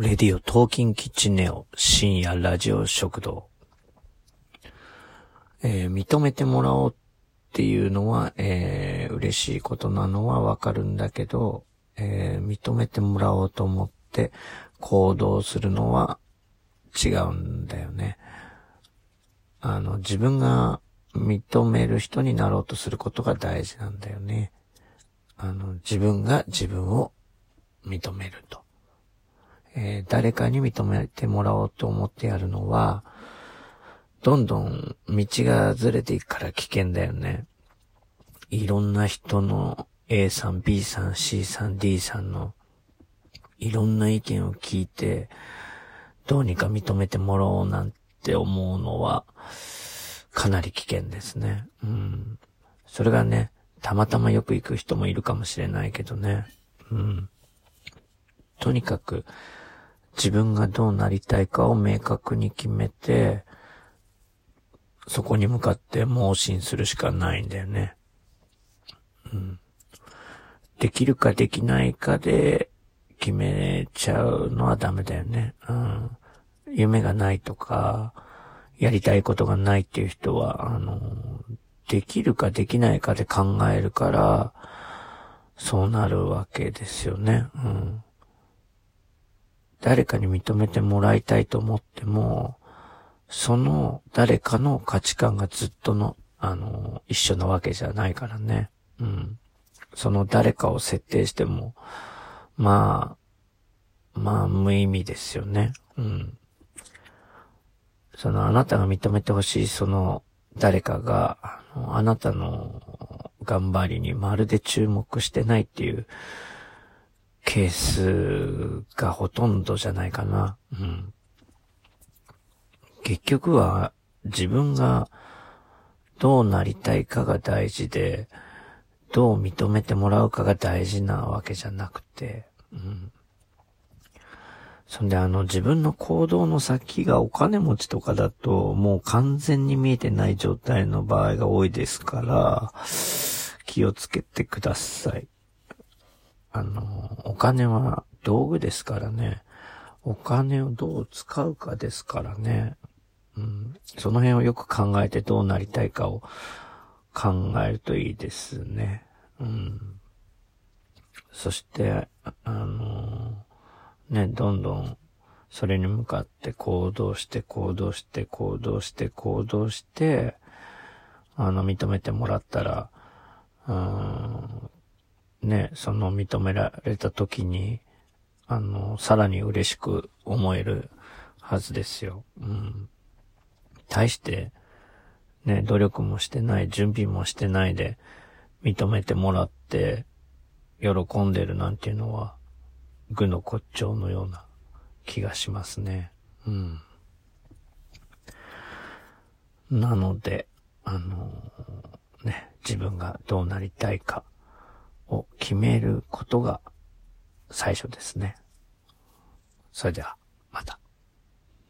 レディオトーキンキッチンネオ深夜ラジオ食堂。えー、認めてもらおうっていうのは、えー、嬉しいことなのはわかるんだけど、えー、認めてもらおうと思って行動するのは違うんだよね。あの、自分が認める人になろうとすることが大事なんだよね。あの、自分が自分を認めると。えー、誰かに認めてもらおうと思ってやるのは、どんどん道がずれていくから危険だよね。いろんな人の A さん、B さん、C さん、D さんのいろんな意見を聞いて、どうにか認めてもらおうなんて思うのは、かなり危険ですね。うん。それがね、たまたまよく行く人もいるかもしれないけどね。うん。とにかく、自分がどうなりたいかを明確に決めて、そこに向かって盲信するしかないんだよね。うん。できるかできないかで決めちゃうのはダメだよね。うん。夢がないとか、やりたいことがないっていう人は、あの、できるかできないかで考えるから、そうなるわけですよね。うん。誰かに認めてもらいたいと思っても、その誰かの価値観がずっとの、あの、一緒なわけじゃないからね。うん。その誰かを設定しても、まあ、まあ無意味ですよね。うん。そのあなたが認めてほしいその誰かが、あのあなたの頑張りにまるで注目してないっていうケースがほとんどじゃないかな。うん。結局は自分がどうなりたいかが大事で、どう認めてもらうかが大事なわけじゃなくて、うん。そんであの自分の行動の先がお金持ちとかだともう完全に見えてない状態の場合が多いですから、気をつけてください。あの、お金は道具ですからね。お金をどう使うかですからね。うん、その辺をよく考えてどうなりたいかを考えるといいですね。うん。そして、あのね、どんどんそれに向かって行動して行動して行動して行動して、あの、認めてもらったら、うん、ね、その認められた時に、あの、さらに嬉しく思えるはずですよ。うん。対して、ね、努力もしてない、準備もしてないで、認めてもらって、喜んでるなんていうのは、具の骨頂のような気がしますね。うん。なので、あの、ね、自分がどうなりたいか、決めることが最初ですね。それでは、また。